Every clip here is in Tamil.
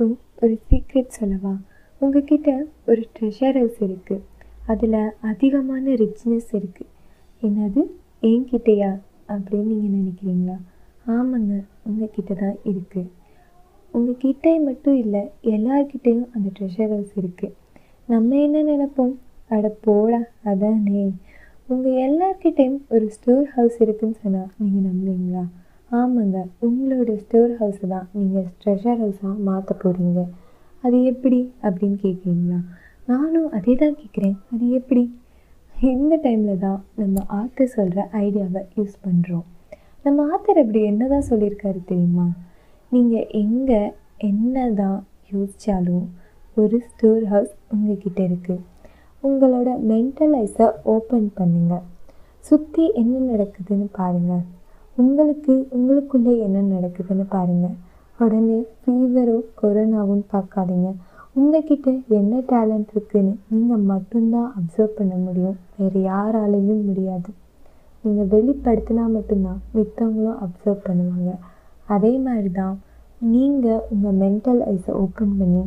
எல்லாருக்கும் ஒரு சீக்ரெட் சொல்லவா? உங்ககிட்ட ஒரு ட்ரெஷர் ஹவுஸ் இருக்குது அதில் அதிகமான ரிச்னஸ் இருக்குது என்னது? என்கிட்டயா? அப்படின்னு நீங்கள் நினைக்கிறீங்களா? ஆமாங்க உங்ககிட்ட தான் இருக்குது உங்ககிட்ட மட்டும் இல்லை எல்லார்கிட்டேயும் அந்த ட்ரெஷர் ஹவுஸ் இருக்குது நம்ம என்ன நினைப்போம்? அட போடா அதானே. உங்கள் எல்லார்கிட்டேயும் ஒரு ஸ்டோர் ஹவுஸ் இருக்குதுன்னு சொன்னால் நீங்கள் நம்புவீங்களா? ஆமாங்க. உங்களோட ஸ்டோர் ஹவுஸை தான் நீங்கள் ட்ரெஷர் ஹவுஸாக மாற்ற போகிறீங்க அது எப்படி அப்படின்னு கேட்குறீங்களா நானும் அதே தான் கேட்குறேன் அது எப்படி? இந்த டைமில் தான் நம்ம ஆத்தர் சொல்கிற ஐடியாவை யூஸ் பண்ணுறோம் நம்ம ஆத்தர் அப்படி என்ன தான் சொல்லியிருக்காரு தெரியுமா? நீங்கள் எங்கே என்ன தான் யோசித்தாலும் ஒரு ஸ்டோர் ஹவுஸ் உங்ககிட்ட இருக்குது உங்களோட மென்டலைஸை ஓப்பன் பண்ணுங்கள் சுற்றி என்ன நடக்குதுன்னு பாருங்கள் உங்களுக்கு உங்களுக்குள்ளே என்ன நடக்குதுன்னு பாருங்கள் உடனே ஃபீவரும் கொரோனாவும் பார்க்காதீங்க. உங்ககிட்ட என்ன டேலண்ட் இருக்குன்னு நீங்கள் மட்டும்தான் அப்சர்வ் பண்ண முடியும். வேறு யாராலையும் முடியாது. நீங்கள் வெளிப்படுத்தினா மட்டும்தான் மித்தவங்களும் அப்சர்வ் பண்ணுவாங்க. அதே மாதிரி தான் நீங்கள் உங்கள் மென்டல் ஐஸை ஓப்பன் பண்ணி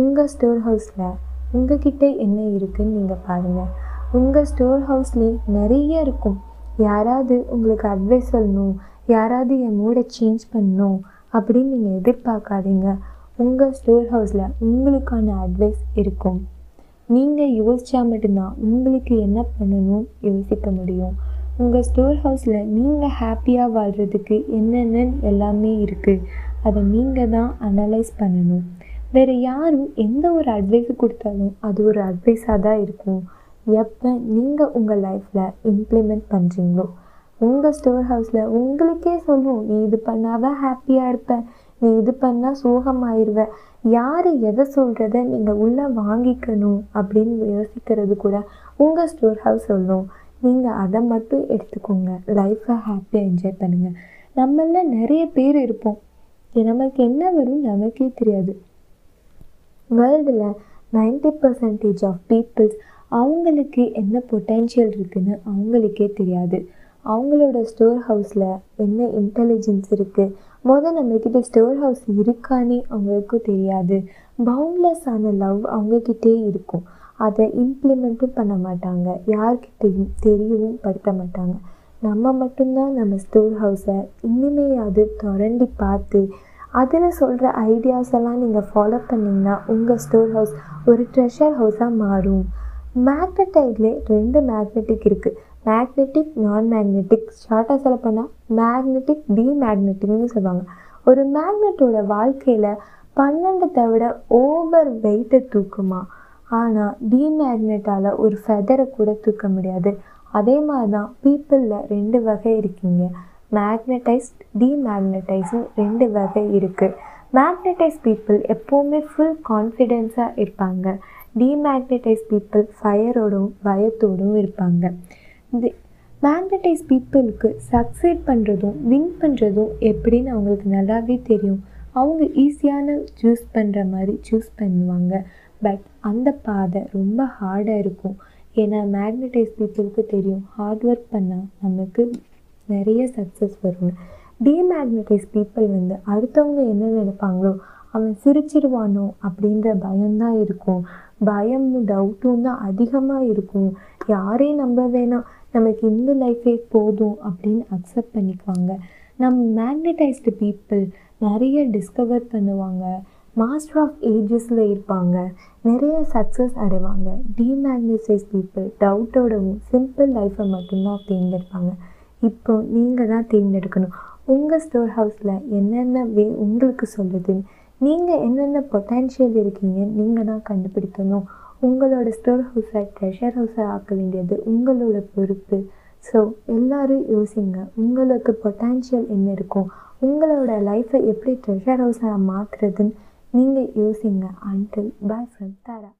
உங்கள் ஸ்டோர் ஹவுஸில் உங்ககிட்ட என்ன இருக்குன்னு நீங்கள் பாருங்கள் உங்கள் ஸ்டோர் ஹவுஸ்லேயே நிறைய இருக்கும். யாராவது உங்களுக்கு அட்வைஸ் சொல்லணும் யாராவது என் மூடை சேஞ்ச் பண்ணணும் அப்படின்னு நீங்கள் எதிர்பார்க்காதீங்க. உங்கள் ஸ்டோர் ஹவுஸில் உங்களுக்கான அட்வைஸ் இருக்கும். நீங்கள் யோசித்தா மட்டும்தான் உங்களுக்கு என்ன பண்ணணும் யோசிக்க முடியும். உங்கள் ஸ்டோர் ஹவுஸில் நீங்கள் ஹாப்பியாக வாழ்கிறதுக்கு என்னென்ன எல்லாமே இருக்குது அதை நீங்கள் தான் அனலைஸ் பண்ணணும். வேறு யாரும் எந்த ஒரு அட்வைஸ் கொடுத்தாலும் அது ஒரு அட்வைஸாக தான் இருக்கும். எப்போ நீங்கள் உங்கள் லைஃப்பில் இம்ப்ளிமெண்ட் பண்ணுறீங்களோ உங்கள் ஸ்டோர் ஹவுஸில் உங்களுக்கே சொல்லும் நீ இது பண்ணாதான் ஹாப்பியாக இருப்ப நீ இது பண்ணால் சோகமாயிருவேன் யார் எதை சொல்கிறத நீங்கள் உள்ளே வாங்கிக்கணும் அப்படின்னு யோசிக்கிறது கூட உங்கள் ஸ்டோர் ஹவுஸ் சொல்லும். நீங்கள் அதை மட்டும் எடுத்துக்கோங்க. லைஃப்பை ஹாப்பியாக என்ஜாய் பண்ணுங்கள் நம்மள நிறைய பேர் இருப்போம். நமக்கு என்ன வரும் நமக்கே தெரியாது. வேர்ல்டில் நைன்டி பர்சன்டேஜ் ஆஃப் பீப்புள்ஸ் அவங்களுக்கு என்ன பொட்டென்ஷியல் இருக்குதுன்னு அவங்களுக்கே தெரியாது. அவங்களோட ஸ்டோர் ஹவுஸில் என்ன இன்டெலிஜென்ஸ் இருக்குது மொதல் நம்மக்கிட்ட ஸ்டோர் ஹவுஸ் இருக்கானே அவங்களுக்கும் தெரியாது. பவுண்ட்லெஸ் ஆன லவ் அவங்கக்கிட்டே இருக்கும். அதை இம்ப்ளிமெண்ட்டும் பண்ண மாட்டாங்க. யார்கிட்டையும் தெரியவும் படுத்த மாட்டாங்க. நம்ம மட்டும்தான் நம்ம ஸ்டோர் ஹவுஸை இனிமேயாவது திரண்டி பார்த்து அதில் சொல்கிற ஐடியாஸ் எல்லாம் நீங்கள் ஃபாலோ பண்ணிங்கன்னா உங்கள் ஸ்டோர் ஹவுஸ் ஒரு ட்ரெஷர் ஹவுஸாக மாறும். மேக்னட்டைட்லேயே ரெண்டு மேக்னெட்டிக் இருக்குது மேக்னெட்டிக் நான் மேக்னெட்டிக் ஷார்ட்டாக சொல்ல போனால் மேக்னெட்டிக் டிமேக்னெட்டிக்னு சொல்லுவாங்க. ஒரு மேக்னெட்டோட வாழ்க்கையில் பன்னெண்டு தவிர ஓவர் வெயிட்டை தூக்குமா? ஆனால் டிமேக்னெட்டால் ஒரு ஃபெதரை கூட தூக்க முடியாது. அதே மாதிரி தான் பீப்புளில் ரெண்டு வகை இருக்கீங்க. மேக்னடைஸ்ட் டிமேக்னடைஸ்னு ரெண்டு வகை இருக்குது மேக்னடைஸ் பீப்புள் எப்போவுமே ஃபுல் கான்ஃபிடென்ஸாக இருப்பாங்க. டிமேக்னடைஸ் பீப்புள் ஃபயரோடும் பயத்தோடும் இருப்பாங்க. இந்த மேக்னடைஸ் பீப்புளுக்கு சக்சீட் பண்ணுறதும் வின் பண்ணுறதும் எப்படின்னு அவங்களுக்கு நல்லாவே தெரியும். அவங்க ஈஸியான சூஸ் பண்ணுற மாதிரி சூஸ் பண்ணுவாங்க. பட் அந்த பாதை ரொம்ப ஹார்டாக இருக்கும். ஏன்னா மேக்னடைஸ் பீப்புளுக்கு தெரியும் ஹார்ட் ஒர்க் பண்ணால் நமக்கு நிறைய சக்ஸஸ் வரும். டிமேக்னடைஸ் பீப்புள் வந்து அடுத்தவங்க என்ன நினைப்பாங்களோ அவன் சிரிச்சிருவானோ அப்படின்ற பயம்தான் இருக்கும். பயமும் டவுட்டும் தான் அதிகமாக இருக்கும். யாரையும் நம்ப வேணாம். நமக்கு இந்த லைஃபே போதும் அப்படின்னு அக்செப்ட் பண்ணிக்குவாங்க. நம் மேக்னடைஸ்டு பீப்புள் நிறைய டிஸ்கவர் பண்ணுவாங்க. மாஸ்டர் ஆஃப் ஏஜஸில் இருப்பாங்க. நிறைய சக்ஸஸ் அடைவாங்க. டிமேக்னசைஸ் பீப்புள் டவுட்டோடவும் சிம்பிள் லைஃப்பை மட்டும்தான் தேர்ந்தெடுப்பாங்க. இப்போ நீங்கள் தான் தேர்ந்தெடுக்கணும். உங்கள் ஸ்டோர் ஹவுஸில் என்னென்ன வே உங்களுக்கு சொல்லுதுன்னு நீங்கள் என்னென்ன பொட்டென்ஷியல் இருக்கீங்க நீங்கள் தான் கண்டுபிடிக்கணும். உங்களோட ஸ்டோர் ஹவுஸை ட்ரெஷர் ஹவுஸை ஆக்க வேண்டியது உங்களோட பொறுப்பு. ஸோ எல்லோரும் யோசிங்க உங்களுக்கு பொட்டென்ஷியல் என்ன இருக்கும்? உங்களோட லைஃப்பை எப்படி ட்ரெஷர் ஹவுஸாக மாற்றுறதுன்னு நீங்கள் யோசிங்க. அன்டில் பாய் ஃப்ரெண்ட் தாரா